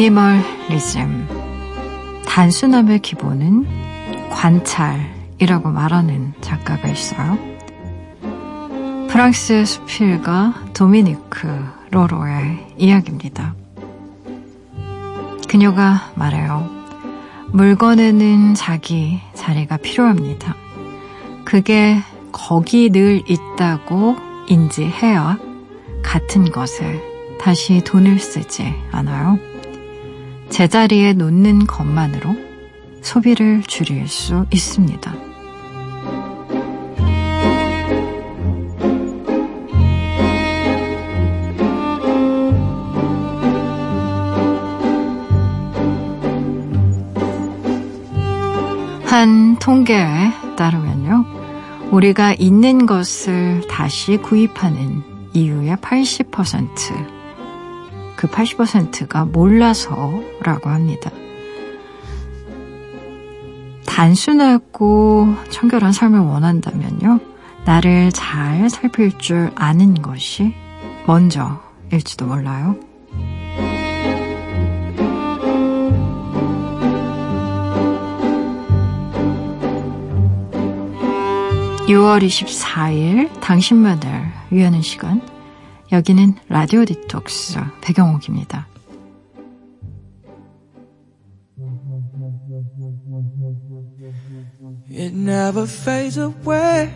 미니멀리즘. 단순함의 기본은 관찰이라고 말하는 작가가 있어요. 프랑스 수필가 도미니크 로로의 이야기입니다. 그녀가 말해요. 물건에는 자기 자리가 필요합니다. 그게 거기 늘 있다고 인지해야 같은 것에 다시 돈을 쓰지 않아요. 제자리에 놓는 것만으로 소비를 줄일 수 있습니다. 한 통계에 따르면요. 우리가 있는 것을 다시 구입하는 이유의 80% 그 80%가 몰라서라고 합니다. 단순하고 청결한 삶을 원한다면요. 나를 잘 살필 줄 아는 것이 먼저일지도 몰라요. 6월 24일 당신만을 위하는 시간 여기는 라디오 디톡스 배경옥입니다. It never fades away.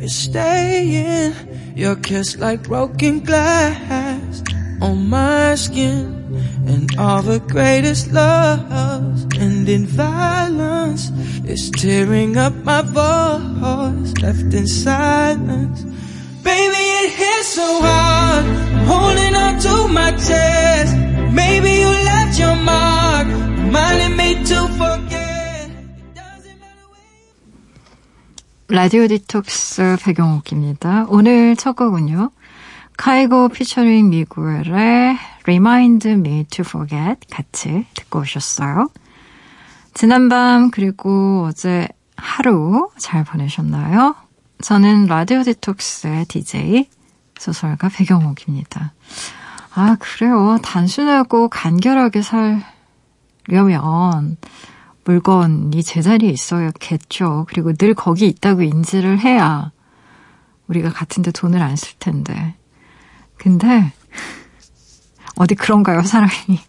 It's staying. Your kiss like broken glass on my skin. And all the greatest loves end in violence. It's tearing up my voice, left in silence. It so hard. I'm holding on to my chest. Maybe you left your mark, reminding me to forget. 라디오 디톡스 배경옥입니다. 오늘 첫 곡은요. 카이고 피처링 미구엘의 Remind Me to Forget 같이 듣고 오셨어요. 지난밤 그리고 어제 하루 잘 보내셨나요? 저는 라디오 디톡스의 DJ 소설가 배경옥입니다. 아, 그래요. 단순하고 간결하게 살려면 물건이 제자리에 있어야겠죠. 그리고 늘 거기 있다고 인지를 해야 우리가 같은데 돈을 안 쓸 텐데. 근데 어디 그런가요, 사람이?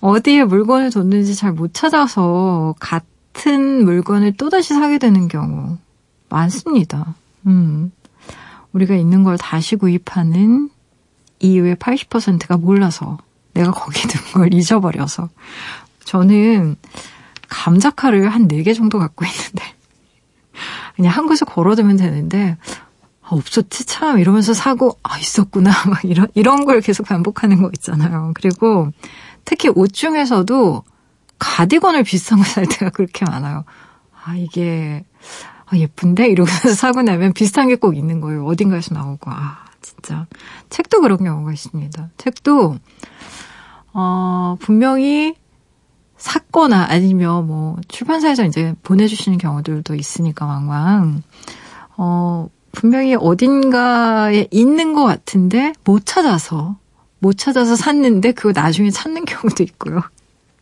어디에 물건을 뒀는지 잘 못 찾아서 같은 물건을 또다시 사게 되는 경우 많습니다. 음. 우리가 있는 걸 다시 구입하는 이유의 80%가 몰라서 내가 거기 둔 걸 잊어버려서 저는 감자칼을 한 4개 정도 갖고 있는데 그냥 한 곳에 걸어두면 되는데 아, 없었지 참 이러면서 사고 아 있었구나 막 이런 이런 걸 계속 반복하는 거 있잖아요. 그리고 특히 옷 중에서도 가디건을 비싼 거 살 때가 그렇게 많아요. 아 이게 아, 예쁜데? 이러면서 사고 나면 비슷한 게 꼭 있는 거예요. 어딘가에서 나오고. 아, 진짜. 책도 그런 경우가 있습니다. 책도, 어, 분명히 샀거나 아니면 뭐 출판사에서 이제 보내주시는 경우들도 있으니까 왕왕. 어, 분명히 어딘가에 있는 것 같은데 못 찾아서, 못 찾아서 샀는데 그거 나중에 찾는 경우도 있고요.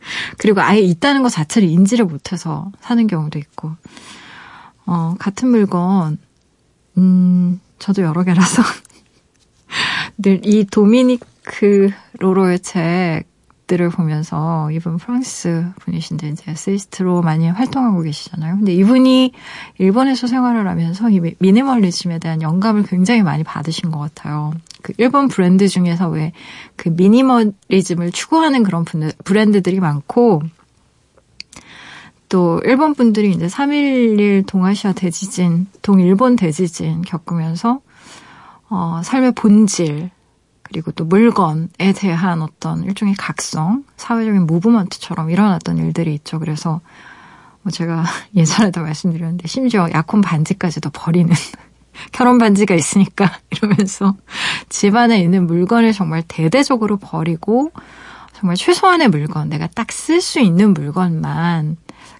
그리고 아예 있다는 것 자체를 인지를 못해서 사는 경우도 있고. 어, 같은 물건, 음, 저도 여러 개라서. 늘 이 도미니크 로로의 책들을 보면서 이분 프랑스 분이신데 이제 에세이스트로 많이 활동하고 계시잖아요. 근데 이분이 일본에서 생활을 하면서 이 미니멀리즘에 대한 영감을 굉장히 많이 받으신 것 같아요. 그 일본 브랜드 중에서 왜 그 미니멀리즘을 추구하는 그런 브랜드들이 많고 또 일본 분들이 이제 3.11 동아시아 대지진, 동일본 대지진 겪으면서 어, 삶의 본질 그리고 또 물건에 대한 어떤 일종의 각성, 사회적인 무브먼트처럼 일어났던 일들이 있죠. 그래서 뭐 제가 예전에도 말씀드렸는데 심지어 약혼 반지까지도 버리는 결혼 반지가 있으니까 이러면서 집안에 있는 물건을 정말 대대적으로 버리고 정말 최소한의 물건, 내가 딱 쓸 수 있는 물건만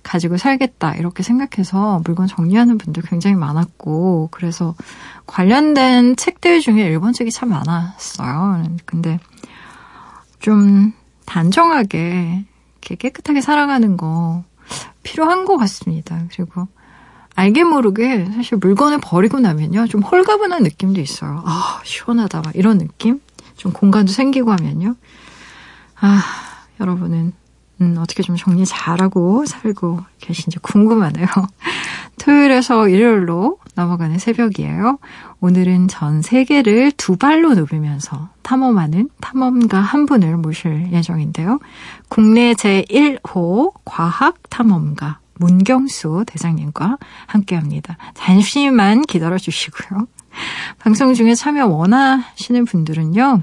가지고 살겠다 이렇게 생각해서 물건 정리하는 분들 굉장히 많았고 그래서 관련된 책들 중에 일본 책이 참 많았어요. 근데 좀 단정하게 이렇게 깨끗하게 살아가는 거 필요한 것 같습니다. 그리고 알게 모르게 사실 물건을 버리고 나면요. 좀 홀가분한 느낌도 있어요. 아, 시원하다. 막 이런 느낌? 좀 공간도 생기고 하면요. 아, 여러분은 음, 어떻게 좀 정리 잘하고 살고 계신지 궁금하네요. 토요일에서 일요일로 넘어가는 새벽이에요. 오늘은 전 세계를 두 발로 누비면서 탐험하는 탐험가 한 분을 모실 예정인데요. 국내 제1호 과학 탐험가 문경수 대장님과 함께 합니다. 잠시만 기다려 주시고요. 방송 중에 참여 원하시는 분들은요.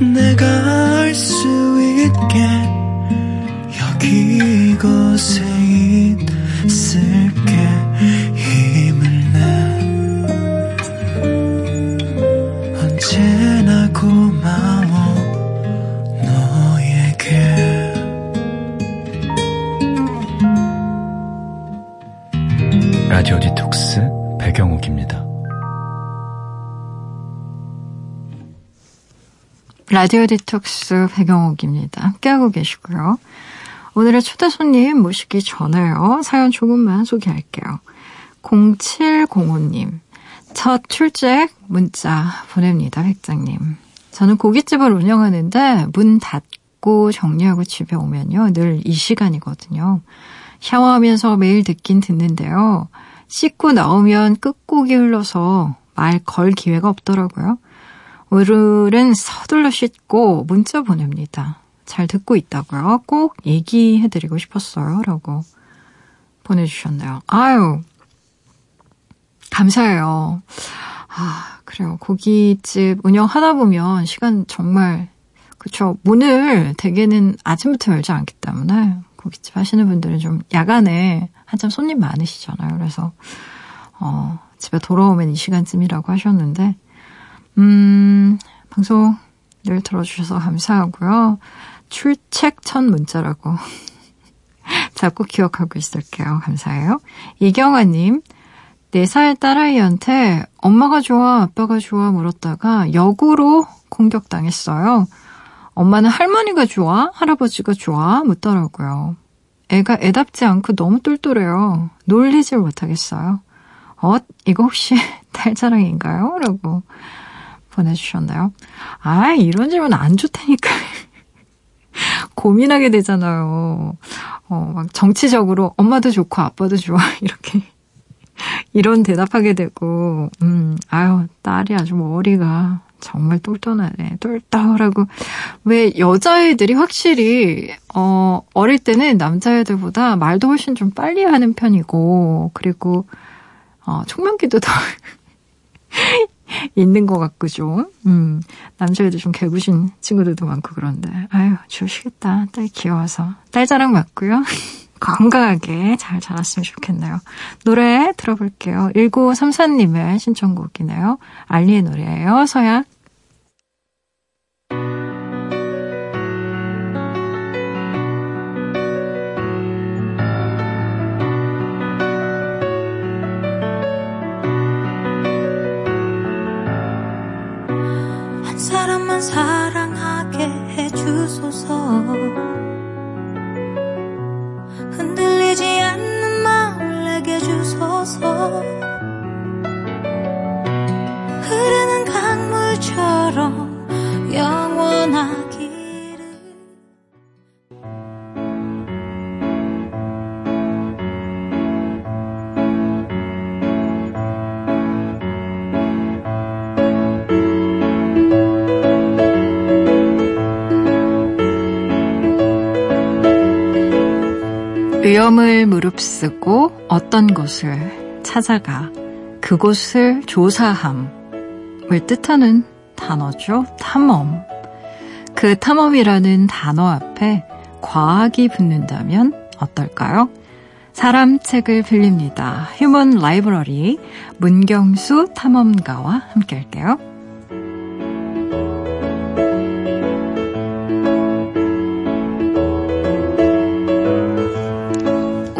내가 알 수 있게 여기 이곳에 있을게 라디오 디톡스 배경옥입니다. 함께하고 계시고요. 오늘의 초대 손님 모시기 전에요. 사연 조금만 소개할게요. 0705님. 첫 출첵 문자 보냅니다. 백장님. 저는 고깃집을 운영하는데 문 닫고 정리하고 집에 오면요. 늘 이 시간이거든요. 샤워하면서 매일 듣긴 듣는데요. 씻고 나오면 끝곡이 흘러서 말 걸 기회가 없더라고요. 오늘은 서둘러 씻고 문자 보냅니다. 잘 듣고 있다고요. 꼭 얘기해드리고 싶었어요. 라고 보내주셨네요. 아유, 감사해요. 아, 그래요. 고깃집 운영하다 보면 시간 정말, 그쵸. 문을 대개는 아침부터 열지 않기 때문에 고깃집 하시는 분들은 좀 야간에 한참 손님 많으시잖아요. 그래서, 어, 집에 돌아오면 이 시간쯤이라고 하셨는데, 음, 방송 늘 들어주셔서 감사하고요. 출첵 첫 문자라고. 자꾸 기억하고 있을게요. 감사해요. 이경아님, 4살 딸아이한테 엄마가 좋아, 아빠가 좋아 물었다가 역으로 공격당했어요. 엄마는 할머니가 좋아, 할아버지가 좋아 묻더라고요. 애가 애답지 않고 너무 똘똘해요. 놀리질 못하겠어요. 어, 이거 혹시 딸 자랑인가요? 라고 보내주셨나요? 아, 이런 질문 안 좋다니까. 고민하게 되잖아요. 어, 막 정치적으로 엄마도 좋고 아빠도 좋아. 이렇게. 이런 대답하게 되고, 음, 아유, 딸이 아주 머리가 정말 똘똘하네. 똘똘하고. 왜 여자애들이 확실히, 어, 어릴 때는 남자애들보다 말도 훨씬 좀 빨리 하는 편이고, 그리고, 어, 총명기도 더 있는 것 같고 좀. 음, 남자애들 좀 개구신 친구들도 많고 그런데. 아유, 좋으시겠다. 딸 귀여워서. 딸 자랑 맞고요. 건강하게 잘 자랐으면 좋겠네요. 노래 들어볼게요. 1934님의 신청곡이네요. 알리의 노래예요. 서약. 위험을 무릅쓰고 어떤 곳을 찾아가 그곳을 조사함을 뜻하는 단어죠. 탐험. 그 탐험이라는 단어 앞에 과학이 붙는다면 어떨까요? 사람 책을 빌립니다. 휴먼 라이브러리 문경수 탐험가와 함께 할게요.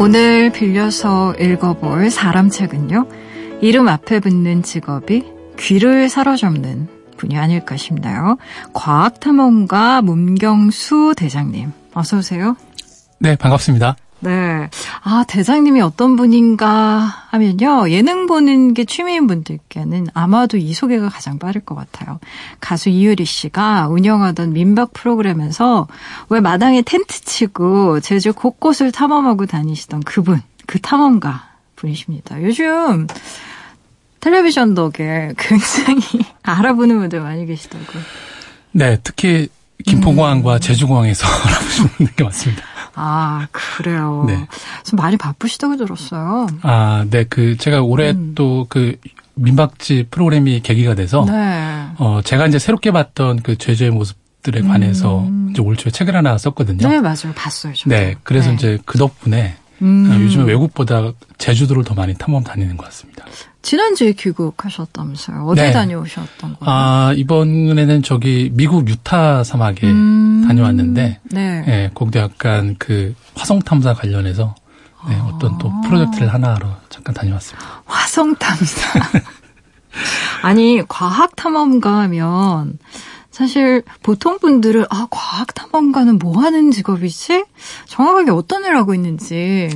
오늘 빌려서 읽어볼 사람 책은요. 이름 앞에 붙는 직업이 귀를 사로잡는 분이 아닐까 싶나요? 과학탐험가 문경수 대장님. 어서 오세요. 네, 반갑습니다. 네. 아, 대장님이 어떤 분인가 하면요. 예능 보는 게 취미인 분들께는 아마도 이 소개가 가장 빠를 것 같아요. 가수 이유리 씨가 운영하던 민박 프로그램에서 왜 마당에 텐트 치고 제주 곳곳을 탐험하고 다니시던 그분, 그 탐험가 분이십니다. 요즘 텔레비전 덕에 굉장히 알아보는 분들 많이 계시다고요. 네, 특히 김포공항과 음. 제주공항에서 알아보시는 게 많습니다. 아, 그래요. 네. 좀 많이 바쁘시다고 들었어요. 아, 네. 그, 제가 올해 음. 또그 민박집 프로그램이 계기가 돼서, 네. 어, 제가 이제 새롭게 봤던 그 제주의 모습 들에 관해서 음. 이제 올 초에 책을 하나 썼거든요. 네, 맞아요. 봤어요. 저도. 네. 그래서 네. 이제 그 덕분에 음. 어, 요즘에 외국보다 제주도를 더 많이 탐험 다니는 것 같습니다. 지난주에 귀국하셨다면서요. 어디 네. 다녀오셨던 거예요? 아, 이번에는 저기 미국 유타 사막에 음. 다녀왔는데, 네. 네. 거기도 약간 그 화성 탐사 관련해서 네, 아. 어떤 또 프로젝트를 하나 하러 잠깐 다녀왔습니다. 화성 탐사. 아니, 과학 탐험가 하면 사실 보통 분들은 아 과학 탐험가는 뭐 하는 직업이지? 정확하게 어떤 일을 하고 있는지.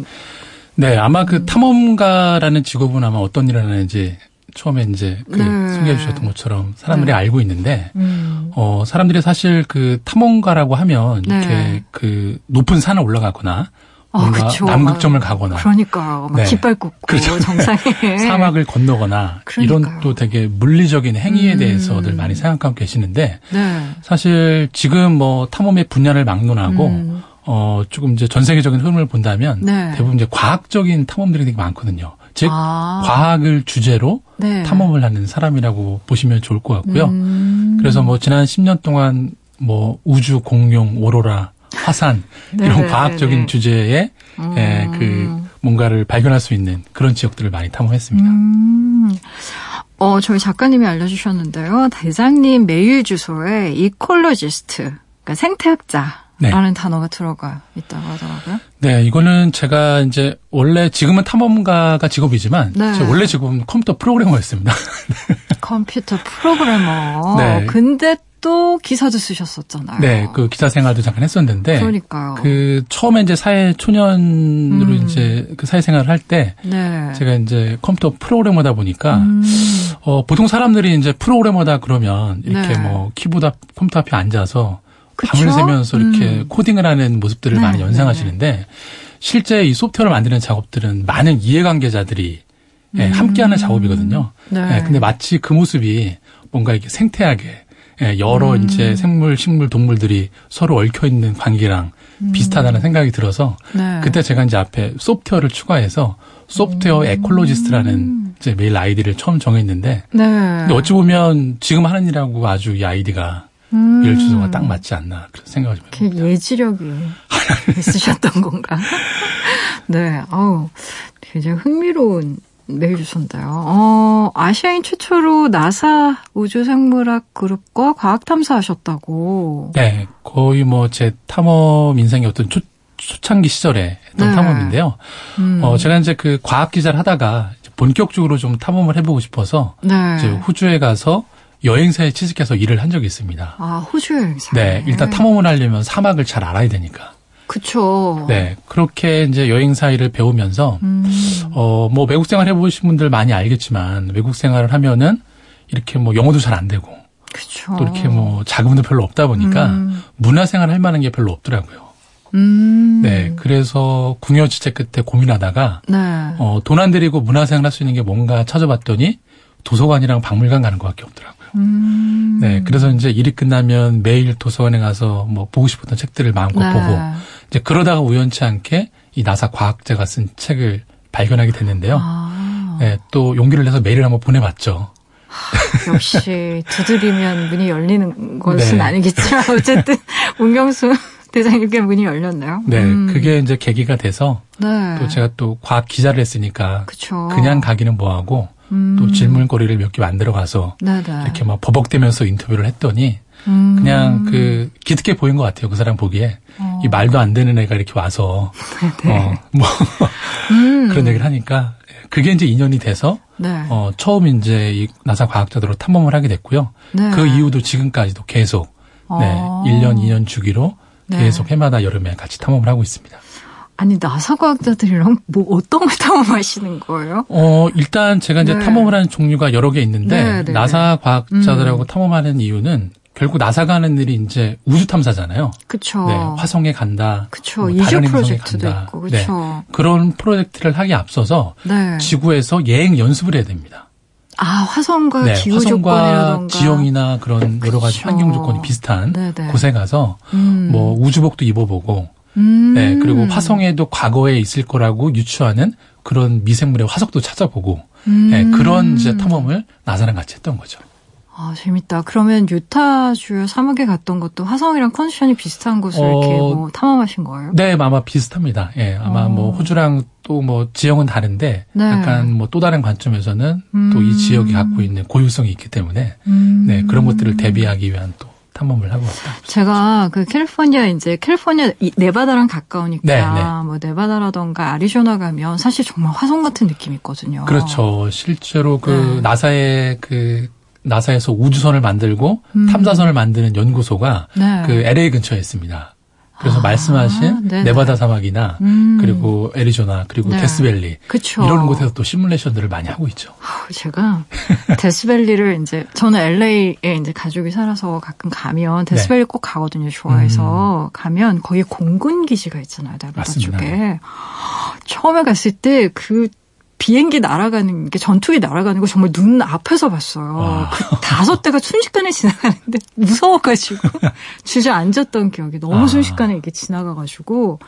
네, 아마 그 탐험가라는 직업은 아마 어떤 일을 하는지 처음에 이제 그 네. 소개해 주셨던 것처럼 사람들이 네. 알고 있는데 음. 어 사람들이 사실 그 탐험가라고 하면 네. 이렇게 그 높은 산을 올라가거나 아, 뭔가 아, 남극점을 가거나 그러니까 네. 깃발 꽂고 그렇죠. 정상에 사막을 건너거나 그러니까요. 이런 또 되게 물리적인 행위에 음. 대해서들 많이 생각하고 계시는데 네. 사실 지금 뭐 탐험의 분야를 막론하고 음. 어 조금 이제 전 세계적인 흐름을 본다면 네. 대부분 이제 과학적인 탐험들이 되게 많거든요. 즉 아. 과학을 주제로 네. 탐험을 하는 사람이라고 보시면 좋을 것 같고요. 음. 그래서 뭐 지난 10년 동안 뭐 우주 공룡 오로라 화산 네, 이런 네, 과학적인 네. 주제에 음. 예, 그 뭔가를 발견할 수 있는 그런 지역들을 많이 탐험했습니다. 음. 어, 저희 작가님이 알려주셨는데요. 대장님 메일 주소에 이콜로지스트, 그러니까 생태학자. 라는 네. 단어가 들어가 있다고 하더라고요. 네, 이거는 제가 이제 원래 지금은 탐험가가 직업이지만 네. 원래 직업은 컴퓨터 프로그래머였습니다. 컴퓨터 프로그래머. 네. 근데 또 기사도 쓰셨었잖아요. 네, 그 기사 생활도 잠깐 했었는데. 그러니까요. 그 처음에 이제 사회 초년으로 음. 이제 그 사회 생활을 할때 네. 제가 이제 컴퓨터 프로그래머다 보니까 음. 어 보통 사람들이 이제 프로그래머다 그러면 이렇게 네. 뭐 키보드 앞, 컴퓨터 앞에 앉아서 그쵸? 밤을 새면서 이렇게 음. 코딩을 하는 모습들을 네. 많이 연상하시는데 네. 실제 이 소프트웨어를 만드는 작업들은 많은 이해관계자들이 예, 함께하는 음. 작업이거든요. 네. 예, 근데 마치 그 모습이 뭔가 이렇게 생태학에 예, 여러 음. 이제 생물, 식물, 동물들이 서로 얽혀 있는 관계랑 음. 비슷하다는 생각이 들어서 네. 그때 제가 이제 앞에 소프트웨어를 추가해서 소프트웨어 음. ecologist라는 이제 메일 아이디를 처음 정했는데 네. 근데 어찌 보면 지금 하는 일하고 아주 이 아이디가 음. 일 주소가 딱 맞지 않나 그런 생각을 좀 해봅니다. 예지력이 있으셨던 건가? 네, 어우, 굉장히 흥미로운 메일 주셨는데요. 어, 아시아인 최초로 나사 우주생물학 그룹과 과학 탐사하셨다고. 네, 거의 뭐 제 탐험 인생의 어떤 초, 초창기 시절에 했던 네. 탐험인데요. 음. 어, 제가 이제 그 과학 기자를 하다가 본격적으로 좀 탐험을 해보고 싶어서 네. 이제 호주에 가서 여행사에 취직해서 일을 한 적이 있습니다. 아, 호주 여행사. 네, 일단 탐험을 하려면 사막을 잘 알아야 되니까. 그쵸. 네. 그렇게 이제 여행사 일을 배우면서, 음. 어, 뭐 외국 생활 해보신 분들 많이 알겠지만, 외국 생활을 하면은 이렇게 뭐 영어도 잘 안 되고, 그쵸. 또 이렇게 뭐 자금도 별로 없다 보니까 음. 문화 생활 할 만한 게 별로 없더라고요. 음. 네. 그래서 궁여지책 끝에 고민하다가, 네. 어, 돈 안 들이고 문화 생활 할 수 있는 게 뭔가 찾아봤더니 도서관이랑 박물관 가는 것밖에 없더라고요. 음. 네. 그래서 이제 일이 끝나면 매일 도서관에 가서 뭐 보고 싶었던 책들을 마음껏 네. 보고 이제 그러다가 우연치 않게 이 나사 과학자가 쓴 책을 발견하게 됐는데요. 아. 네, 또 용기를 내서 메일을 한번 보내봤죠. 하, 역시 두드리면 문이 열리는 것은 네. 아니겠지만 어쨌든 문경수 대장님께 문이 열렸나요? 네, 음. 그게 이제 계기가 돼서 네. 또 제가 또 과학 기자를 했으니까 그쵸. 그냥 가기는 뭐하고 음. 또 질문거리를 몇 개 만들어 가서 네네. 네. 이렇게 막 버벅대면서 인터뷰를 했더니 음. 그냥 그 기특해 보인 것 같아요. 그 사람 보기에 어. 이 말도 안 되는 애가 이렇게 와서 네. 어, 뭐 음. 그런 얘기를 하니까 그게 이제 인연이 돼서 네. 어, 처음 이제 이 나사 과학자들로 탐험을 하게 됐고요. 네. 그 이후도 지금까지도 계속 네, 어. 1년, 2년 주기로 네. 계속 해마다 여름에 같이 탐험을 하고 있습니다. 아니 나사 과학자들이랑 뭐 어떤 걸 탐험하시는 거예요? 어 일단 제가 이제 네. 탐험을 하는 종류가 여러 개 있는데 네, 네. 나사 과학자들하고 음. 탐험하는 이유는 결국 나사가 하는 일이 이제 우주 탐사잖아요. 그렇죠. 네, 화성에 간다. 그렇죠. 뭐 이주 프로젝트도 간다. 있고 그렇죠. 네, 그런 프로젝트를 하기 앞서서 네. 지구에서 예행 연습을 해야 됩니다. 아 화성과 네, 기후 조건이라던가 지형이나 그런 여러 가지. 환경 조건이 비슷한 네네. 네. 곳에 가서 음. 뭐 우주복도 입어보고 음. 네 그리고 화성에도 과거에 있을 거라고 유추하는 그런 미생물의 화석도 찾아보고 음. 네, 그런 이제 탐험을 나사랑 같이 했던 거죠. 아, 재밌다. 그러면 유타주 사막에 갔던 것도 화성이랑 컨디션이 비슷한 곳을 어, 이렇게 뭐 탐험하신 거예요? 네, 아마 비슷합니다. 예, 아마 어. 뭐 호주랑 또 뭐 지형은 다른데 네. 약간 뭐 또 다른 관점에서는 음. 또이 지역이 갖고 있는 고유성이 있기 때문에 음. 네, 그런 것들을 대비하기 위한 또 탐험을 하고 왔다. 제가 그 캘리포니아 이제 캘리포니아 네바다랑 가까우니까 네, 네. 뭐 네바다라던가 아리조나 가면 사실 정말 화성 같은 느낌이 있거든요. 그렇죠. 실제로 그 네. 나사의 그 나사에서 우주선을 만들고 음. 탐사선을 만드는 연구소가 네. 그 LA 근처에 있습니다. 그래서 아, 말씀하신 네네. 네바다 사막이나 음. 그리고 애리조나 그리고 네. 데스밸리 그쵸. 이런 곳에서 또 시뮬레이션들을 많이 하고 있죠. 제가 데스밸리를 이제 저는 LA에 이제 가족이 살아서 가끔 가면 데스밸리 네. 꼭 가거든요. 좋아해서 음. 가면 거기 공군 기지가 있잖아요. 네바다 쪽에 처음에 갔을 때 그 비행기 날아가는 게 전투기 날아가는 거 정말 눈 앞에서 봤어요. 와. 그 다섯 대가 순식간에 지나가는데 무서워가지고 주저앉았던 기억이 너무 아. 순식간에 이게 지나가가지고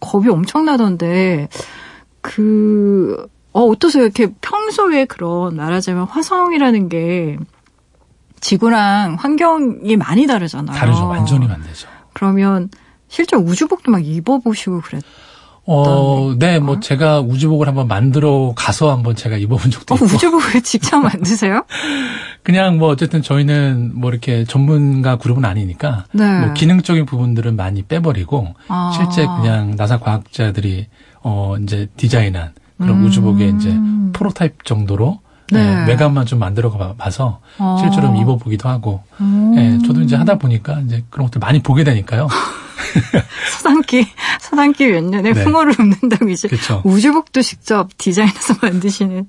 겁이 엄청나던데 그 어, 어떠세요? 이렇게 평소에 그런 말하자면 화성이라는 게 지구랑 환경이 많이 다르잖아요. 다르죠. 완전히 반대죠. 그러면 실제 우주복도 막 입어보시고 그랬 어, 네, 뭐 제가 우주복을 한번 만들어 가서 한번 제가 입어본 적도 어, 있고. 우주복을 직접 만드세요? 그냥 뭐 어쨌든 저희는 뭐 이렇게 전문가 그룹은 아니니까 네. 뭐 기능적인 부분들은 많이 빼버리고 아. 실제 그냥 나사 과학자들이 어 이제 디자인한 그런 음. 우주복의 이제 프로타입 정도로 네. 네, 외관만 좀 만들어 봐서 아. 실제로 입어보기도 하고, 음. 네, 저도 이제 하다 보니까 이제 그런 것들 많이 보게 되니까요. 서당기, 서당기 몇 년에 네. 풍어를 읊는다고 이제 그쵸. 우주복도 직접 디자인해서 만드시는.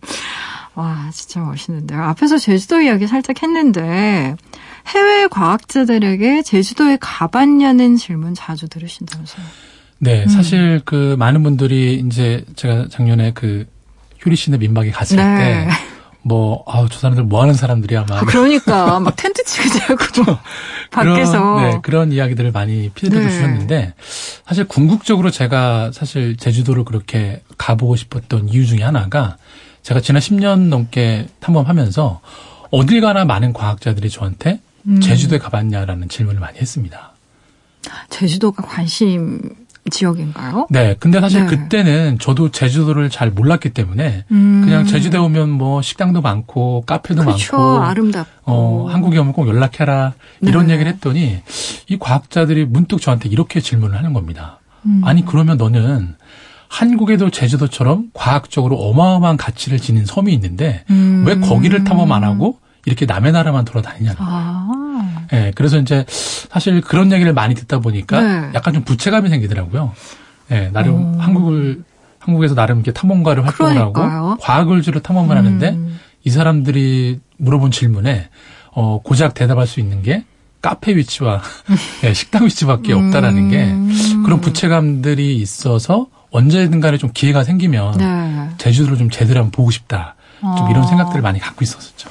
와, 진짜 멋있는데요. 앞에서 제주도 이야기 살짝 했는데, 해외 과학자들에게 제주도에 가봤냐는 질문 자주 들으신다면서요? 네, 음. 사실 그 많은 분들이 이제 제가 작년에 그 효리 씨네 민박에 갔을 네. 때, 뭐, 아우, 저 사람들 뭐 하는 사람들이야, 막. 아, 그러니까, 막 텐트 치고 자고, 밖에서. 그런, 네, 그런 이야기들을 많이 피드백을 네. 주셨는데, 사실 궁극적으로 제가 사실 제주도를 그렇게 가보고 싶었던 이유 중에 하나가, 제가 지난 10년 넘게 탐험하면서, 어딜 가나 많은 과학자들이 저한테 음. 제주도에 가봤냐라는 질문을 많이 했습니다. 제주도가 관심 지역인가요? 네. 근데 사실 네. 그때는 저도 제주도를 잘 몰랐기 때문에 음. 그냥 제주도 오면 뭐 식당도 많고 카페도 그렇죠. 많고 아름답고 어, 한국에 오면 꼭 연락해라 이런 네. 얘기를 했더니 이 과학자들이 문득 저한테 이렇게 질문을 하는 겁니다. 음. 아니 그러면 너는 한국에도 제주도처럼 과학적으로 어마어마한 가치를 지닌 섬이 있는데 음. 왜 거기를 탐험 안 하고 이렇게 남의 나라만 돌아다니냐는 거예요. 아. 예, 그래서 이제 사실 그런 얘기를 많이 듣다 보니까 네. 약간 좀 부채감이 생기더라고요. 예, 나름 음. 한국을 한국에서 나름 이렇게 탐험가를 활동을 그러니까요. 하고 과학을 주로 탐험을 음. 하는데 이 사람들이 물어본 질문에 어 고작 대답할 수 있는 게 카페 위치와 예, 식당 위치밖에 없다라는 게 음. 그런 부채감들이 있어서 언제든 간에 좀 기회가 생기면 네. 제주도를 좀 제대로 한번 보고 싶다. 좀 이런 아. 생각들을 많이 갖고 있었었죠.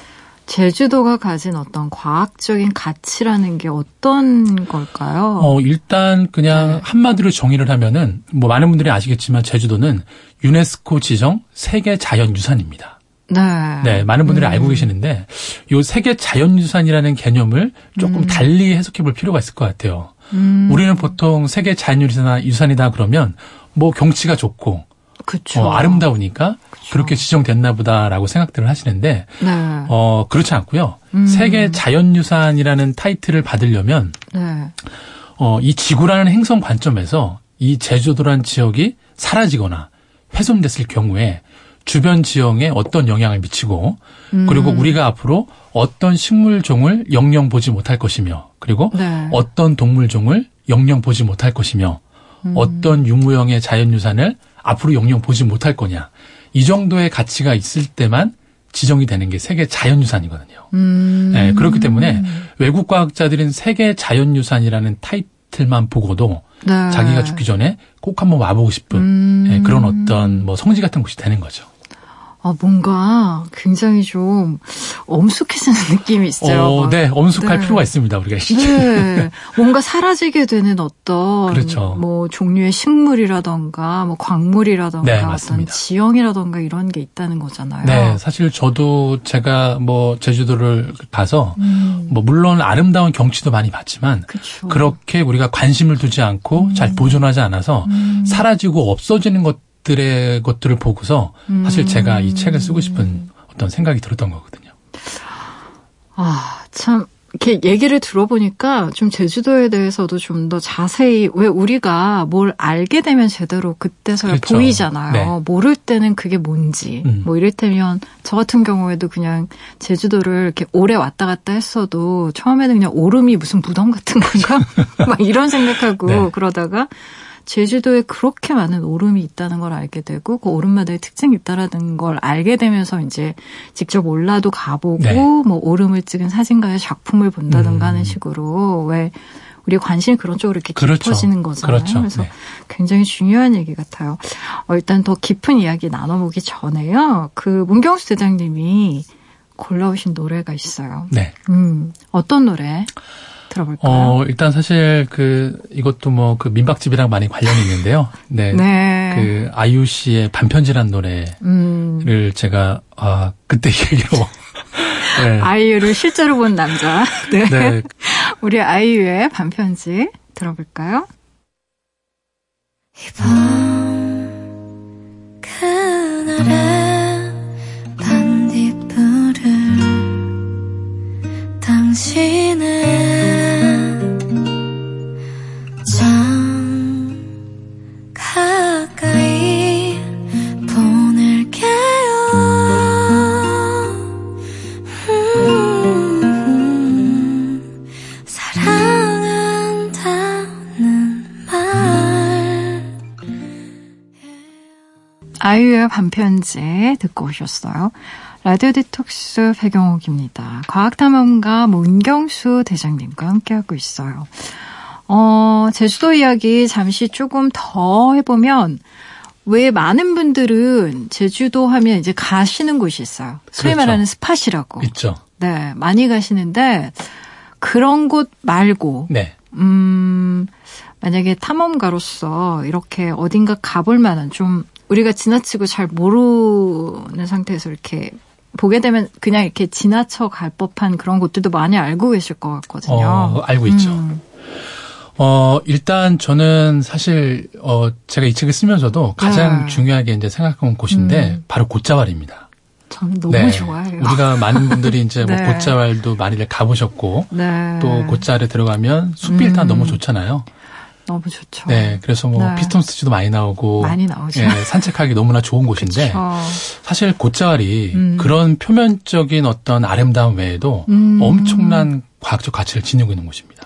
제주도가 가진 어떤 과학적인 가치라는 게 어떤 걸까요? 어, 일단 그냥 네. 한마디로 정의를 하면은 뭐 많은 분들이 아시겠지만 제주도는 유네스코 지정 세계 자연유산입니다. 네. 네, 많은 분들이 음. 알고 계시는데 요 세계 자연유산이라는 개념을 조금 음. 달리 해석해 볼 필요가 있을 것 같아요. 음. 우리는 보통 세계 자연유산이나 유산이다 그러면 뭐 경치가 좋고 어, 아름다우니까 그쵸. 그렇게 지정됐나 보다라고 생각들을 하시는데 네. 어 그렇지 않고요. 음. 세계 자연유산이라는 타이틀을 받으려면 네. 어, 이 지구라는 행성 관점에서 이 제주도란 지역이 사라지거나 훼손됐을 경우에 주변 지형에 어떤 영향을 미치고 음. 그리고 우리가 앞으로 어떤 식물종을 영영 보지 못할 것이며 그리고 네. 어떤 동물종을 영영 보지 못할 것이며 음. 어떤 유무형의 자연유산을 앞으로 영영 보지 못할 거냐 이 정도의 가치가 있을 때만 지정이 되는 게 세계 자연유산이거든요. 음. 네, 그렇기 때문에 외국 과학자들은 세계 자연유산이라는 타이틀만 보고도 네. 자기가 죽기 전에 꼭 한번 와보고 싶은 음. 네, 그런 어떤 뭐 성지 같은 곳이 되는 거죠. 아, 뭔가 굉장히 좀 엄숙해지는 느낌이 있어요. 어, 네, 엄숙할 네. 필요가 있습니다, 우리가. 네. 뭔가 사라지게 되는 어떤 그렇죠. 뭐 종류의 식물이라던가 뭐 광물이라던가 네, 어떤 지형이라던가 이런 게 있다는 거잖아요. 네, 사실 저도 제가 뭐 제주도를 가서 음. 뭐 물론 아름다운 경치도 많이 봤지만 그쵸. 그렇게 우리가 관심을 두지 않고 음. 잘 보존하지 않아서 음. 사라지고 없어지는 것것 들의 것들을 보고서 사실 제가 이 책을 쓰고 싶은 어떤 생각이 들었던 거거든요. 아, 참. 이렇게 얘기를 들어보니까 좀 제주도에 대해서도 좀 더 자세히 왜 우리가 뭘 알게 되면 제대로 그때서야 그렇죠. 보이잖아요. 네. 모를 때는 그게 뭔지. 음. 뭐 이를테면 저 같은 경우에도 그냥 제주도를 이렇게 오래 왔다 갔다 했어도 처음에는 그냥 오름이 무슨 무덤 같은 건가? 막 이런 생각하고 네. 그러다가 제주도에 그렇게 많은 오름이 있다는 걸 알게 되고 그 오름마다의 특징이 있다라는 걸 알게 되면서 이제 직접 올라도 가보고 네. 뭐 오름을 찍은 사진가의 작품을 본다든가 음. 하는 식으로 왜 우리 관심이 그런 쪽으로 이렇게 그렇죠. 깊어지는 거잖아요. 그렇죠. 그래서 네. 굉장히 중요한 얘기 같아요. 어, 일단 더 깊은 이야기 나눠보기 전에요. 그 문경수 대장님이 골라오신 노래가 있어요. 네. 음, 어떤 노래? 들어볼까요? 어, 일단 사실 그 이것도 뭐 그 민박집이랑 많이 관련이 있는데요. 네. 네. 그 아이유 씨의 반편지란 노래를 음. 제가 아 그때 얘기로 네. 아이유를 실제로 본 남자. 네. 네. 우리 아이유의 반편지 들어볼까요? 이번 그날의 반딧불을 당신의 아이유의 반편지 듣고 오셨어요. 라디오 디톡스 배경옥입니다. 과학탐험가 문경수 대장님과 함께하고 있어요. 어, 제주도 이야기 잠시 조금 더 해보면, 왜 많은 분들은 제주도 하면 이제 가시는 곳이 있어요. 소위 그렇죠. 말하는 spot이라고. 있죠. 네, 많이 가시는데, 그런 곳 말고, 네. 음, 만약에 탐험가로서 이렇게 어딘가 가볼 만한 좀 우리가 지나치고 잘 모르는 상태에서 이렇게 보게 되면 그냥 이렇게 지나쳐 갈 법한 그런 곳들도 많이 알고 계실 것 같거든요. 어, 알고 있죠. 음. 어, 일단 저는 사실, 어, 제가 이 책을 쓰면서도 가장 네. 중요하게 이제 생각한 곳인데, 음. 바로 곶자왈입니다. 저는 너무 네. 좋아해요. 우리가 많은 분들이 이제 뭐 네. 뭐 곶자왈도 많이들 가보셨고, 네. 또 곶자왈에 들어가면 일단 음. 너무 좋잖아요. 너무 좋죠. 네, 그래서 뭐 네. 피스톤스티도 많이 나오고 많이 나오죠. 네, 산책하기 너무나 좋은 곳인데 그쵸. 사실 곶자왈이 음. 그런 표면적인 어떤 아름다움 외에도 음. 엄청난 과학적 가치를 지니고 있는 곳입니다.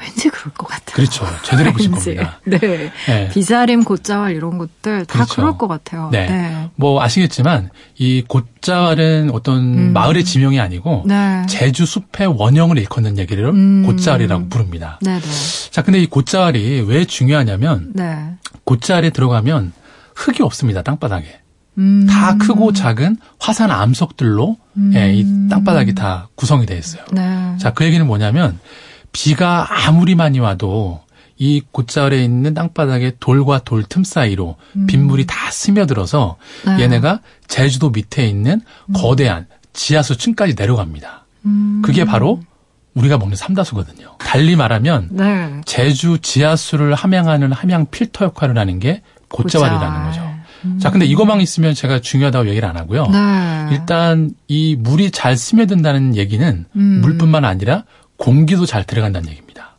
왠지 그럴 것 같아요. 그렇죠. 제대로 보신 겁니다. 네. 네. 비자림, 곶자왈 이런 것들 다 그렇죠. 그럴 것 같아요. 네. 네. 뭐 아시겠지만 이 곶자왈은 어떤 음. 마을의 지명이 아니고 네. 제주 숲의 원형을 일컫는 얘기를 음. 곶자왈이라고 부릅니다. 네네. 네. 자, 근데 이 곶자왈이 왜 중요하냐면 네. 곶자왈에 들어가면 흙이 없습니다. 땅바닥에. 음. 다 크고 작은 화산 암석들로 음. 예, 이 땅바닥이 다 구성이 되어 있어요. 네. 자, 그 얘기는 뭐냐면 비가 아무리 많이 와도 이 곶자월에 있는 땅바닥에 돌과 돌 틈 사이로 음. 빗물이 다 스며들어서 네. 얘네가 제주도 밑에 있는 음. 거대한 지하수층까지 내려갑니다. 음. 그게 바로 우리가 먹는 삼다수거든요. 달리 말하면 네. 제주 지하수를 함양하는 함양 필터 역할을 하는 게 곶자왈이라는 거죠. 음. 자, 근데 이것만 있으면 제가 중요하다고 얘기를 안 하고요. 네. 일단 이 물이 잘 스며든다는 얘기는 음. 물뿐만 아니라 공기도 잘 들어간다는 얘기입니다.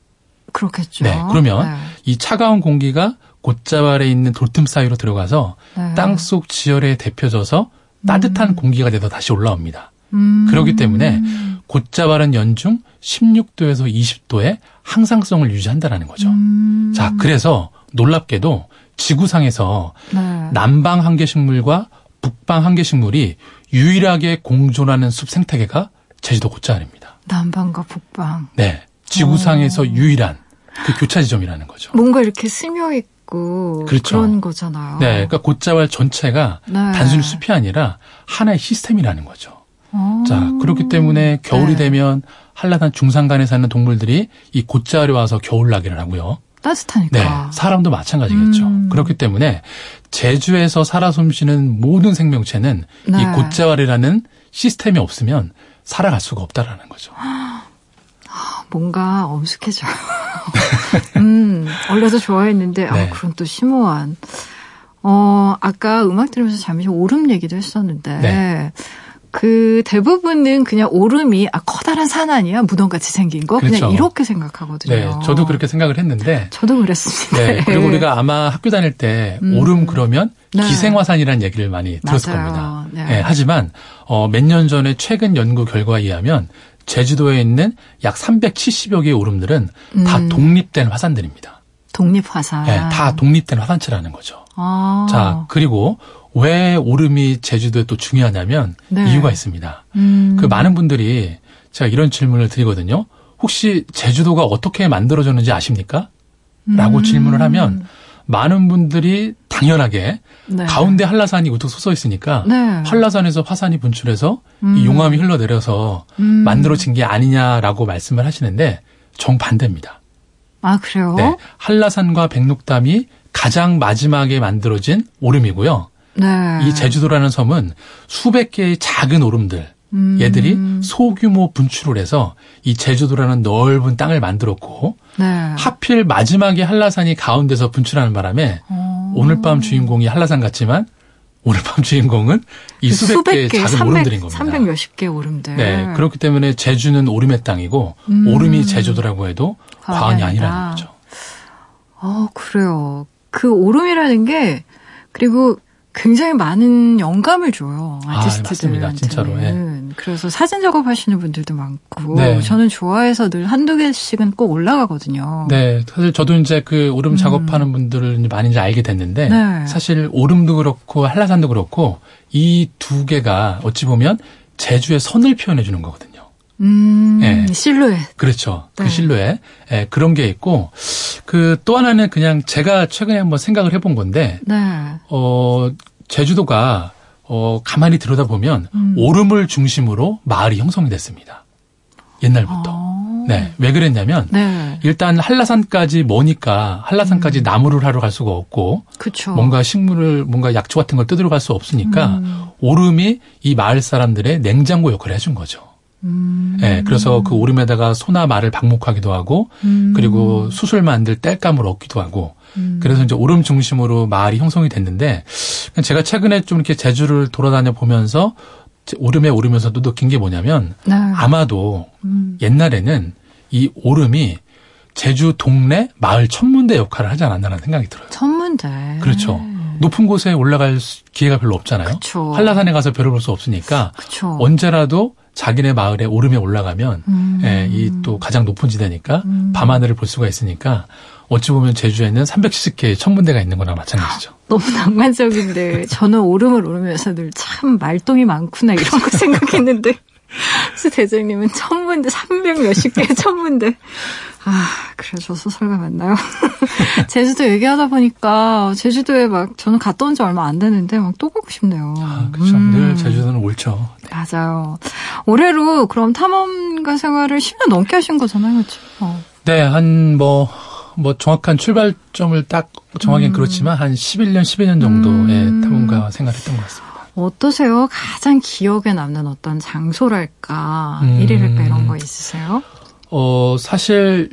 그렇겠죠. 네. 그러면 네. 이 차가운 공기가 곶자왈에 있는 돌틈 사이로 들어가서 네. 땅속 지열에 데펴져서 따뜻한 음. 공기가 돼서 다시 올라옵니다. 음. 그렇기 때문에 곶자왈은 연중 16도에서 20도의 항상성을 유지한다라는 거죠. 음. 자, 그래서 놀랍게도 지구상에서 네. 남방 한계식물과 북방 한계식물이 유일하게 공존하는 숲 생태계가 제주도 곶자왈입니다. 남방과 북방. 네. 지구상에서 오. 유일한 그 교차 지점이라는 거죠. 뭔가 이렇게 스며 있고 그렇죠. 그런 거잖아요. 네. 그러니까 곶자왈 전체가 네. 단순히 숲이 아니라 하나의 시스템이라는 거죠. 오. 자, 그렇기 때문에 겨울이 네. 되면 한라산 중산간에 사는 동물들이 이 곶자왈에 와서 겨울나기를 하고요. 따뜻하니까. 네, 사람도 마찬가지겠죠. 음. 그렇기 때문에 제주에서 살아 숨쉬는 모든 생명체는 네. 이 곶자왈이라는 시스템이 없으면 살아갈 수가 없다라는 거죠. 아, 뭔가 엄숙해져요. 음, 원래도 좋아했는데, 아, 네. 아, 그런 또 심오한. 어, 아까 음악 들으면서 잠시 오름 얘기도 했었는데, 네. 그 대부분은 그냥 오름이 아 커다란 산 아니야 무덤같이 생긴 거 그렇죠. 그냥 이렇게 생각하거든요. 네, 저도 그렇게 생각을 했는데 저도 그랬습니다. 네, 그리고 우리가 아마 학교 다닐 때 음. 오름 그러면 네. 기생화산이라는 얘기를 많이 들었을 맞아요. 겁니다. 네. 네, 하지만 어, 몇 년 전에 최근 연구 결과에 의하면 제주도에 있는 약 370여 개의 오름들은 음. 다 독립된 화산들입니다. 독립화산. 네, 다 독립된 화산체라는 거죠. 아. 자, 그리고 왜 오름이 제주도에 또 중요하냐면 네. 이유가 있습니다. 음. 그 많은 분들이 제가 이런 질문을 드리거든요. 혹시 제주도가 어떻게 만들어졌는지 아십니까? 라고 음. 질문을 하면 많은 분들이 당연하게 네. 가운데 한라산이 우뚝 솟아 있으니까 네. 한라산에서 화산이 분출해서 음. 이 용암이 흘러내려서 음. 만들어진 게 아니냐라고 말씀을 하시는데 정반대입니다. 아, 그래요? 네. 한라산과 백록담이 가장 마지막에 만들어진 오름이고요. 네. 이 제주도라는 섬은 수백 개의 작은 오름들, 음. 얘들이 소규모 분출을 해서 이 제주도라는 넓은 땅을 만들었고 네. 하필 마지막에 한라산이 가운데서 분출하는 바람에 오. 어. 오늘 밤 주인공이 한라산 같지만 오늘 밤 주인공은 이 그 수백, 수백 개, 작은 300, 오름들인 겁니다. 300 몇십 개 오름들. 네. 그렇기 때문에 제주는 오름의 땅이고 음. 오름이 제주도라고 해도 과언이 아니라는 거죠. 어, 그래요. 그 오름이라는 게 그리고 굉장히 많은 영감을 줘요 아티스트들한테는. 아, 진짜로. 예. 그래서 사진 작업하시는 분들도 많고 네. 저는 좋아해서 늘 한두 개씩은 꼭 올라가거든요. 네, 사실 저도 이제 그 오름 음. 작업하는 분들을 많이 이제 알게 됐는데 네. 사실 오름도 그렇고 한라산도 그렇고 이 두 개가 어찌 보면 제주의 선을 표현해 주는 거거든요. 음, 네. 실루엣. 그렇죠. 그 네. 그 실루엣. 네, 그런 게 있고, 그 또 하나는 그냥 제가 최근에 한번 생각을 해본 건데, 네. 어, 제주도가 어, 가만히 들여다보면 음. 오름을 중심으로 마을이 형성이 됐습니다. 옛날부터. 아. 네. 왜 그랬냐면 네. 일단 한라산까지 머니까 한라산까지 음. 나무를 하러 갈 수가 없고 그쵸. 뭔가 식물을 뭔가 약초 같은 걸 뜯으러 갈 수 없으니까 음. 오름이 이 마을 사람들의 냉장고 역할을 해준 거죠. 음. 네, 그래서 그 오름에다가 소나 말을 방목하기도 하고 음. 그리고 수술 만들 땔감을 얻기도 하고 음. 그래서 이제 오름 중심으로 마을이 형성이 됐는데 제가 최근에 좀 이렇게 제주를 돌아다녀 보면서 오름에 오르면서도 느낀 게 뭐냐면 네. 아마도 음. 옛날에는 이 오름이 제주 동네 마을 천문대 역할을 하지 않았나라는 생각이 들어요. 천문대. 그렇죠. 높은 곳에 올라갈 기회가 별로 없잖아요. 그쵸. 한라산에 가서 별을 볼 수 없으니까 그쵸. 언제라도 자기네 마을에 오름에 올라가면 음. 예, 이 또 가장 높은 지대니까 음. 밤하늘을 볼 수가 있으니까 어찌 보면 제주에는 370개의 천문대가 있는 거나 마찬가지죠. 너무 낭만적인데 저는 오름을 오르면서 늘 참 말똥이 많구나 이런 거 생각했는데 수 대장님은 천문대 300 몇십 개의 천문대. 아, 그래, 저 소설가 맞나요? 제주도 얘기하다 보니까, 제주도에 막, 저는 갔다 온 지 얼마 안 됐는데, 막 또 가고 싶네요. 아, 그렇죠. 음. 늘 제주도는 옳죠. 네. 맞아요. 올해로 그럼 탐험가 생활을 10년 넘게 하신 거잖아요, 그렇죠? 네, 한 뭐, 뭐 정확한 출발점을 딱 정하기는 음. 그렇지만 한 11년, 12년 정도의 음. 탐험가 생활했던 것 같습니다. 어떠세요? 가장 기억에 남는 어떤 장소랄까, 음. 일이랄까 이런 거 있으세요? 어, 사실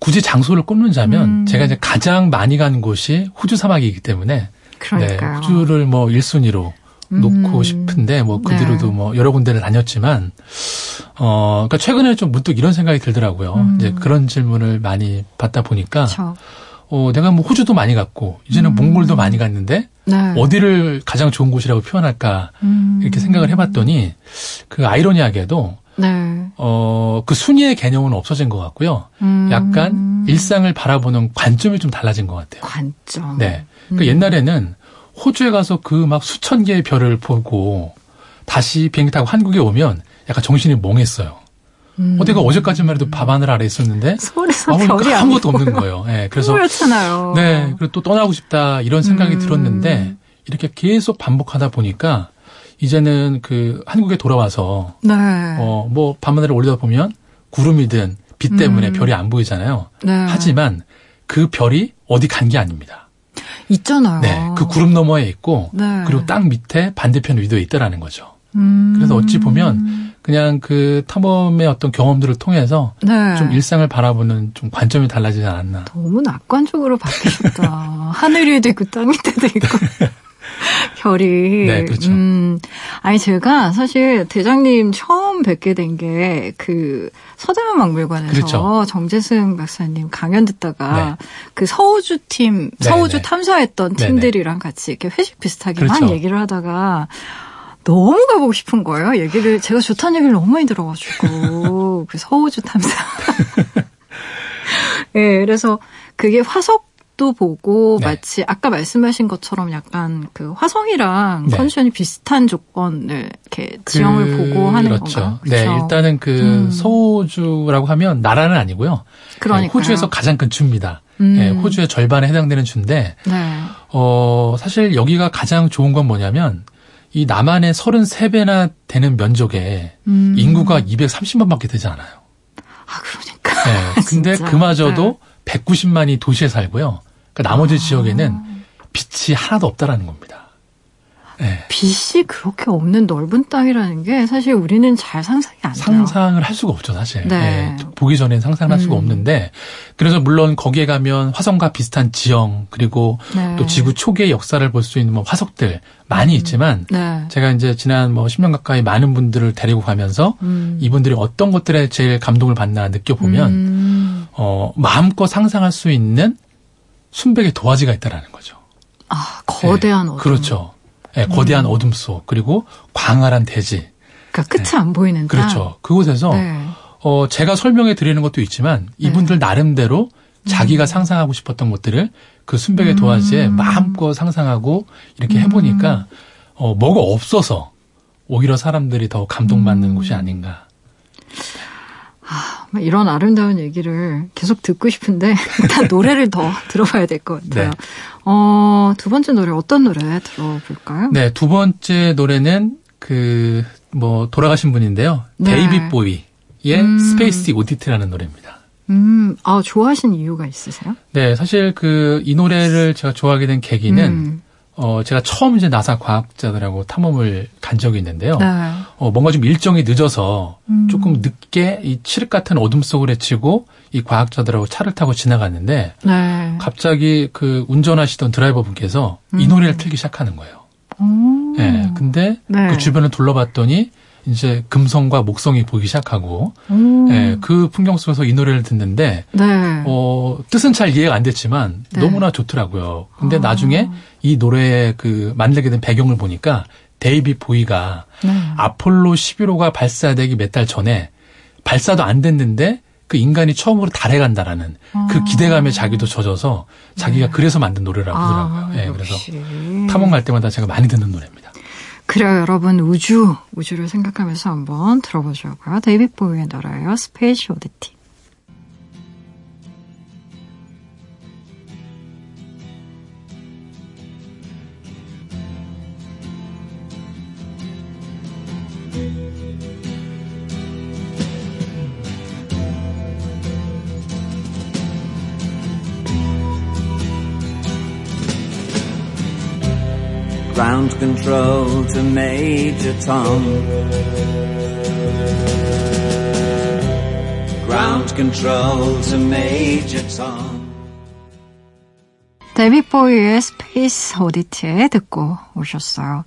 굳이 장소를 꼽는자면 음. 제가 이제 가장 많이 간 곳이 호주 사막이기 때문에 그러니까요. 네, 호주를 뭐 1순위로 놓고 음. 싶은데 뭐 그 뒤로도 네. 뭐 여러 군데를 다녔지만 어 그러니까 최근에 좀 문득 이런 생각이 들더라고요. 음. 이제 그런 질문을 많이 받다 보니까 그쵸. 어 내가 뭐 호주도 많이 갔고 이제는 음. 몽골도 많이 갔는데 네. 어디를 가장 좋은 곳이라고 표현할까 음. 이렇게 생각을 해봤더니 그 아이러니하게도 네. 어, 그 순위의 개념은 없어진 것 같고요. 음. 약간 일상을 바라보는 관점이 좀 달라진 것 같아요. 관점. 네. 그 옛날에는 호주에 가서 그 막 수천 개의 별을 보고 다시 비행기 타고 한국에 오면 약간 정신이 멍했어요. 음. 어디가 어제까지만 해도 밤하늘 아래 있었는데 서울에서 별이 아무것도 없는 거예요. 네, 그래서 그렇잖아요. 네, 그리고 또 떠나고 싶다 이런 생각이 음. 들었는데 이렇게 계속 반복하다 보니까 이제는 그 한국에 돌아와서 네. 어뭐 밤하늘을 올리다 보면 구름이든 빛 때문에 음. 별이 안 보이잖아요. 네. 하지만 그 별이 어디 간 게 아닙니다. 있잖아요. 네, 그 구름 너머에 있고 네. 그리고 땅 밑에 반대편 위도에 있다라는 거죠. 음. 그래서 어찌 보면 그냥 그 탐험의 어떤 경험들을 통해서 네. 좀 일상을 바라보는 좀 관점이 달라지지 않았나. 너무 낙관적으로 바뀌셨다. 하늘 위에도 있고 땅 밑에도 있고. 별이. 네, 그렇죠. 음, 아니, 제가 사실 대장님 처음 뵙게 된 게 그 서대문 박물관에서 그렇죠. 정재승 박사님 강연 듣다가 네. 그 서우주 팀, 네, 서우주 네. 탐사했던 네, 네. 팀들이랑 같이 이렇게 회식 비슷하게 그렇죠. 막 얘기를 하다가 너무 가보고 싶은 거예요. 얘기를, 제가 좋다는 얘기를 너무 많이 들어가지고. 그 서우주 탐사. 예, 네, 그래서 그게 화석 도 보고 네. 마치 아까 말씀하신 것처럼 약간 그 화성이랑 네. 컨디션이 비슷한 조건을 이렇게 지형을 그, 보고 하는 그렇죠. 건가요? 네, 그렇죠? 네, 일단은 그 음. 서호주라고 하면 나라는 아니고요. 그러니까 호주에서 가장 큰 주입니다. 음. 네, 호주의 절반에 해당되는 주인데 네. 어 사실 여기가 가장 좋은 건 뭐냐면 이 남한의 33배나 되는 면적에 음. 인구가 230만밖에 되지 않아요. 아, 그러니까. 네. 근데 그마저도 네. 190만이 도시에 살고요. 그 나머지 아. 지역에는 빛이 하나도 없다라는 겁니다. 네. 빛이 그렇게 없는 넓은 땅이라는 게 사실 우리는 잘 상상이 안 돼요. 상상을 할 수가 없죠, 사실. 네. 네. 보기 전엔 상상을 할 수가 음. 없는데 그래서 물론 거기에 가면 화성과 비슷한 지형 그리고 네. 또 지구 초기의 역사를 볼 수 있는 뭐 화석들 많이 음. 있지만 네. 제가 이제 지난 뭐 10년 가까이 많은 분들을 데리고 가면서 음. 이분들이 어떤 것들에 제일 감동을 받나 느껴보면 음. 어 마음껏 상상할 수 있는 순백의 도화지가 있다라는 거죠. 아, 거대한 네, 어둠. 그렇죠. 네, 거대한 음. 어둠 속 그리고 광활한 대지. 그러니까 끝이 네. 안 보이는 땅. 그렇죠. 그곳에서 네. 어 제가 설명해 드리는 것도 있지만 이분들 네. 나름대로 자기가 음. 상상하고 싶었던 것들을 그 순백의 도화지에 음. 마음껏 상상하고 이렇게 해보니까 어 뭐가 없어서 오히려 사람들이 더 감동받는 음. 곳이 아닌가. 아, 이런 아름다운 얘기를 계속 듣고 싶은데 일단 노래를 더 들어봐야 될 것 같아요. 네. 어, 두 번째 노래 어떤 노래 들어볼까요? 네, 두 번째 노래는 그 뭐 돌아가신 분인데요. 네. 데이빗 보위의 음. Space Oddity라는 노래입니다. 음, 아, 좋아하신 이유가 있으세요? 네, 사실 그 이 노래를 제가 좋아하게 된 계기는 음. 어, 제가 처음 이제 나사 과학자들하고 탐험을 간 적이 있는데요. 네. 어, 뭔가 좀 일정이 늦어서 음. 조금 늦게 이 칠흑 같은 어둠 속을 헤치고 이 과학자들하고 차를 타고 지나갔는데 네. 갑자기 그 운전하시던 드라이버 분께서 음. 이 노래를 틀기 시작하는 거예요. 오. 네. 근데 네. 그 주변을 둘러봤더니 이제 금성과 목성이 보이기 시작하고 예, 그 풍경 속에서 이 노래를 듣는데 네. 어, 뜻은 잘 이해가 안 됐지만 네. 너무나 좋더라고요. 근데 아. 나중에 이 노래의 그 만들게 된 배경을 보니까 데이빗 보위가 네. 아폴로 11호가 발사되기 몇 달 전에 발사도 안 됐는데 그 인간이 처음으로 달에 간다라는 그 아. 그 기대감에 자기도 젖어서 자기가 네. 그래서 만든 노래라고 하더라고요. 아, 예, 그래서 탐험 갈 때마다 제가 많이 듣는 노래입니다. 그래요, 여러분. 우주, 우주를 생각하면서 한번 들어보자고요. 데이빗 보위의 노래예요. Space Oddity. Ground control to Major Tom. Ground control to Major Tom. 데이빗 보위의 Space Oddity 듣고 오셨어요.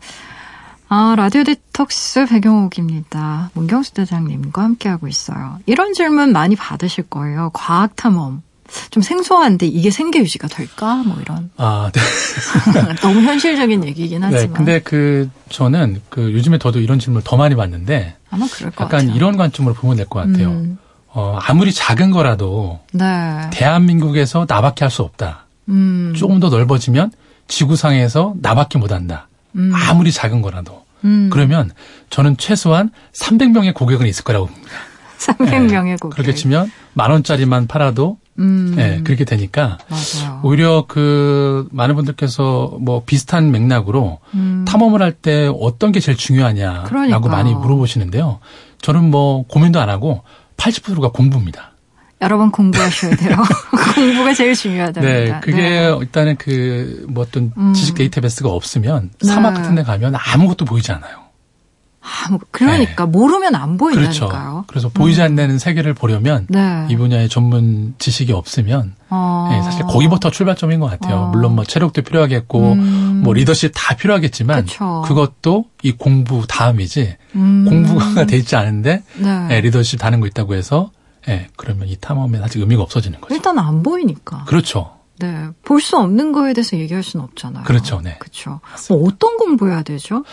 아, 라디오 디톡스 배경옥입니다. 문경수 대장님과 함께하고 있어요. 이런 질문 많이 받으실 거예요. 과학 탐험. 좀 생소한데 이게 생계 유지가 될까? 뭐 이런. 아, 네. 너무 현실적인 얘기긴 네, 하지만. 네, 근데 그 저는 그 요즘에 저도 이런 질문을 더 많이 받는데 아마 그럴 것 약간 같아요. 이런 관점으로 보면 될 것 같아요. 음. 어, 아무리 작은 거라도 네. 대한민국에서 나밖에 할 수 없다. 음. 조금 더 넓어지면 지구상에서 나밖에 못 한다. 음. 아무리 작은 거라도. 음. 그러면 저는 최소한 300명의 고객은 있을 거라고 봅니다. 300명의 네. 고객. 그렇게 치면 만 원짜리만 팔아도 음. 네, 그렇게 되니까 맞아요. 오히려 그 많은 분들께서 뭐 비슷한 맥락으로 음. 탐험을 할 때 어떤 게 제일 중요하냐라고 그러니까. 많이 물어보시는데요. 저는 뭐 고민도 안 하고 80%가 공부입니다. 여러 번 공부하셔야 돼요. 공부가 제일 중요하다. 네, 그게 네. 일단은 그 뭐 어떤 음. 지식 데이터베이스가 없으면 네. 사막 같은 데 가면 아무것도 보이지 않아요. 아, 그러니까 네. 모르면 안 보인다니까요. 그렇죠. 그래서 보이지 음. 않는 세계를 보려면 네. 이 분야의 전문 지식이 없으면 어. 네, 사실 거기부터 출발점인 것 같아요. 어. 물론 뭐 체력도 필요하겠고 음. 뭐 리더십 다 필요하겠지만 그쵸. 그것도 이 공부 다음이지 음. 공부가 돼 있지 않은데 네. 네, 리더십 다는 거 있다고 해서 예, 그러면 이 탐험에 아직 의미가 없어지는 거죠. 일단 안 보이니까. 그렇죠. 네. 볼 수 없는 거에 대해서 얘기할 수는 없잖아요. 그렇죠. 네. 그렇죠. 뭐 어떤 공부해야 되죠?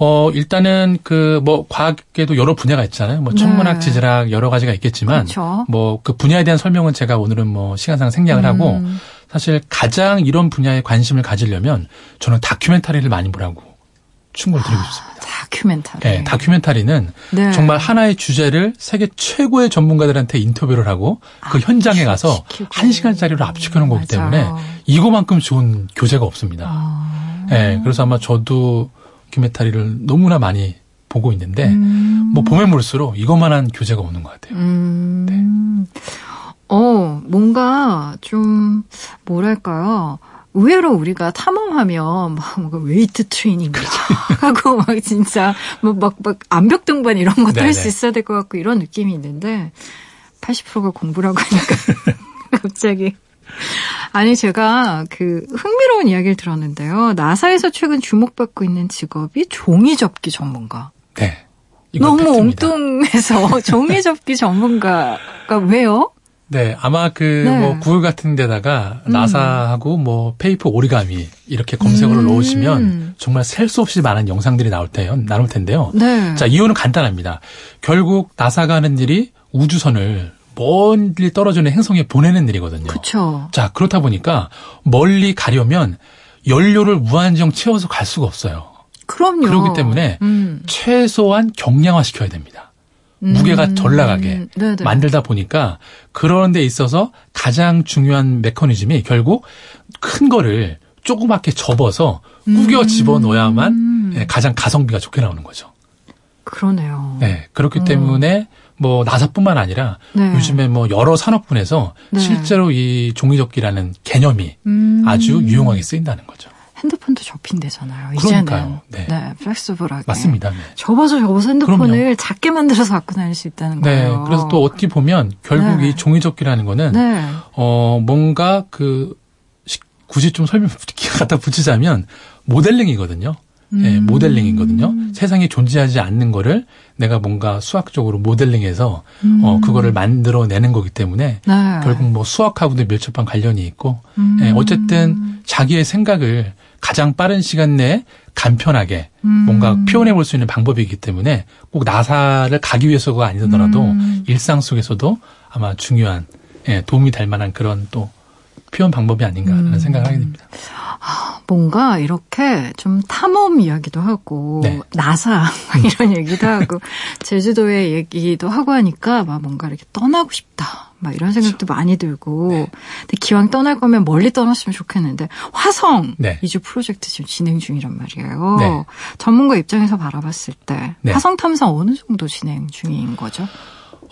어, 일단은 그 뭐 과학계도 여러 분야가 있잖아요. 뭐 천문학, 네. 지질학 여러 가지가 있겠지만 그렇죠. 뭐그 분야에 대한 설명은 제가 오늘은 뭐 시간상 생략을 음. 하고 사실 가장 이런 분야에 관심을 가지려면 저는 다큐멘터리를 많이 보라고 충고를 드리고 싶습니다. 다큐멘터리. 네, 다큐멘터리는 네. 정말 하나의 주제를 세계 최고의 전문가들한테 인터뷰를 하고 그 현장에 가서 한 시간짜리로 압축하는 거기 때문에 이거만큼 좋은 교재가 없습니다. 아. 네, 그래서 아마 저도 다큐멘터리를 너무나 많이 보고 있는데 음. 뭐 보면 볼수록 이것만한 교재가 없는 것 같아요. 음. 네. 어, 뭔가 좀 뭐랄까요? 의외로 우리가 탐험하면 막 뭔가 웨이트 트레이닝 하고 막 진짜 뭐막막 막 암벽 등반 이런 것도 할 수 있어야 될 것 같고 이런 느낌이 있는데 80%가 공부라고 하니까 갑자기 아니 제가 그 흥미로운 이야기를 들었는데요. 나사에서 최근 주목받고 있는 직업이 종이 접기 전문가. 네. 너무 팩트입니다. 엉뚱해서 종이 접기 전문가가 왜요? 네, 아마 그뭐 네. 구글 같은 데다가 음. 나사하고 뭐 paper origami 이렇게 검색어를 음. 넣으시면 정말 셀 수 없이 많은 영상들이 나올 때요, 나올 텐데요. 네. 자, 이유는 간단합니다. 결국 나사가 하는 일이 우주선을 멀리 떨어지는 행성에 보내는 일이거든요. 그렇죠. 자, 그렇다 보니까 멀리 가려면 연료를 무한정 채워서 갈 수가 없어요. 그럼요. 그렇기 때문에 음. 최소한 경량화 시켜야 됩니다. 무게가 음. 덜 나가게 네 만들다 보니까 그런 데 있어서 가장 중요한 메커니즘이 결국 큰 거를 조그맣게 접어서 꾸겨 음. 집어 넣어야만 예, 가장 가성비가 좋게 나오는 거죠. 그러네요. 네. 그렇기 음. 때문에 뭐 나사뿐만 아니라 네. 요즘에 뭐 여러 산업군에서 네. 실제로 이 종이접기라는 개념이 음. 아주 유용하게 쓰인다는 거죠. 핸드폰도 접힌대잖아요. 그러니까요. 이제는 네, 네 플렉스블하게. 맞습니다. 네. 접어서 접어서 핸드폰을 그럼요. 작게 만들어서 갖고 다닐 수 있다는 네, 거예요. 그래서 또 어떻게 보면 결국 네. 이 종이접기라는 거는 네. 어 뭔가 그 굳이 좀 설명 갖다 붙이자면 모델링이거든요. 음. 네, 모델링이거든요. 세상에 존재하지 않는 거를 내가 뭔가 수학적으로 모델링해서 음. 어 그거를 만들어내는 거기 때문에 네. 결국 뭐 수학하고도 밀접한 관련이 있고 음. 네, 어쨌든 자기의 생각을 가장 빠른 시간 내에 간편하게 음. 뭔가 표현해 볼 수 있는 방법이기 때문에 꼭 나사를 가기 위해서가 아니더라도 음. 일상 속에서도 아마 중요한 예, 도움이 될 만한 그런 또 표현 방법이 아닌가라는 음. 생각을 하게 됩니다. 아, 뭔가 이렇게 좀 탐험 이야기도 하고 네. 나사 이런 얘기도 하고 제주도의 얘기도 하고 하니까 막 뭔가 이렇게 떠나고 싶다. 막 이런 생각도 그렇죠. 많이 들고 네. 근데 기왕 떠날 거면 멀리 떠났으면 좋겠는데 화성 네. 이주 프로젝트 지금 진행 중이란 말이에요. 네. 전문가 입장에서 바라봤을 때 네. 화성 탐사 어느 정도 진행 중인 거죠?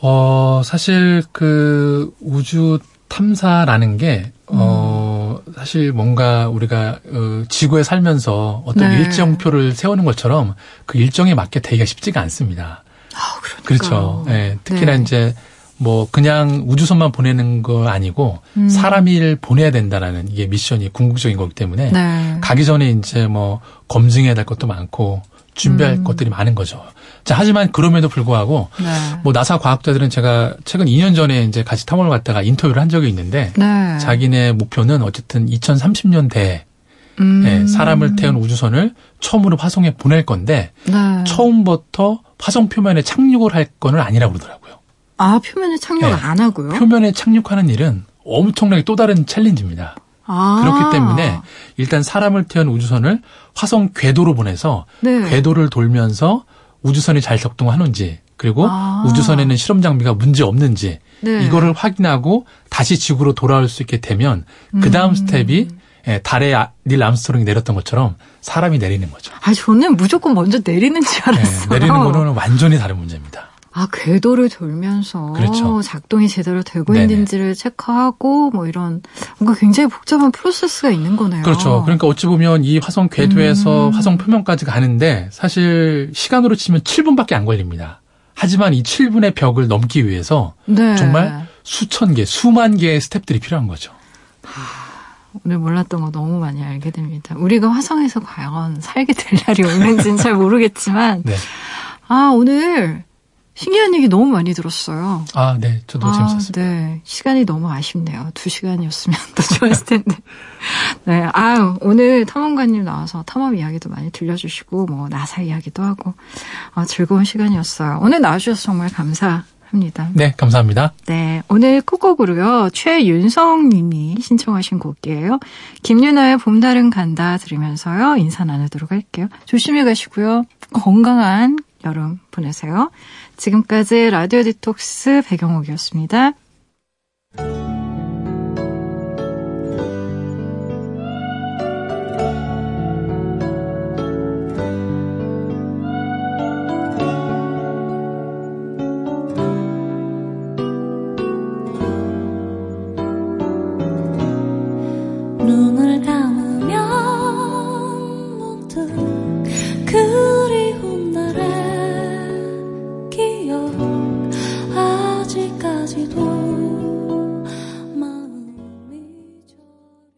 어 사실 그 우주 탐사라는 게 어, 사실 뭔가 우리가 어, 지구에 살면서 어떤 네. 일정표를 세우는 것처럼 그 일정에 맞게 되기가 쉽지가 않습니다. 아, 그렇죠. 네, 특히나 네. 이제 뭐 그냥 우주선만 보내는 거 아니고 음. 사람을 보내야 된다라는 이게 미션이 궁극적인 거기 때문에 네. 가기 전에 이제 뭐 검증해야 될 것도 많고 준비할 음. 것들이 많은 거죠. 자, 하지만 그럼에도 불구하고 네. 뭐 나사 과학자들은 제가 최근 2년 전에 이제 같이 탐험을 갔다가 인터뷰를 한 적이 있는데 네. 자기네 목표는 어쨌든 2030년대에 음. 네, 사람을 태운 우주선을 처음으로 화성에 보낼 건데 네. 처음부터 화성 표면에 착륙을 할 거는 아니라고 그러더라고요. 아, 표면에 착륙 네. 안 하고요? 표면에 착륙하는 일은 엄청나게 또 다른 challenge입니다. 아. 그렇기 때문에 일단 사람을 태운 우주선을 화성 궤도로 보내서 네. 궤도를 돌면서 우주선이 잘 작동하는지 그리고 아. 우주선에는 실험 장비가 문제 없는지 네. 이거를 확인하고 다시 지구로 돌아올 수 있게 되면 그 다음 음. step이 예, 달에 아, 닐 암스트롱이 내렸던 것처럼 사람이 내리는 거죠. 아, 저는 무조건 먼저 내리는 줄 알았어요. 네, 내리는 거는 완전히 다른 문제입니다. 아, 궤도를 돌면서 그렇죠. 작동이 제대로 되고 네네. 있는지를 체크하고 뭐 이런 뭔가 굉장히 복잡한 프로세스가 있는 거네요. 그렇죠. 그러니까 어찌 보면 이 화성 궤도에서 음. 화성 표면까지 가는데 사실 시간으로 치면 7분밖에 안 걸립니다. 하지만 이 7분의 벽을 넘기 위해서 네. 정말 수천 개, 수만 개의 스텝들이 필요한 거죠. 하, 오늘 몰랐던 거 너무 많이 알게 됩니다. 우리가 화성에서 과연 살게 될 날이 오는지는 잘 모르겠지만 네. 아, 오늘 신기한 얘기 너무 많이 들었어요. 아, 네. 저도 아, 재밌었습니다. 네. 시간이 너무 아쉽네요. 두 시간이었으면 더 좋았을 텐데. 네. 아유, 오늘 탐험가님 나와서 탐험 이야기도 많이 들려주시고, 뭐, 나사 이야기도 하고, 아, 즐거운 시간이었어요. 오늘 나와주셔서 정말 감사 합니다. 네, 감사합니다. 네. 오늘 콧곡으로요, 최윤성 님이 신청하신 곡이에요. 김윤아의 봄달은 간다 들으면서요, 인사 나누도록 할게요. 조심히 가시고요. 건강한 여름 보내세요. 지금까지 라디오 디톡스 배경옥이었습니다.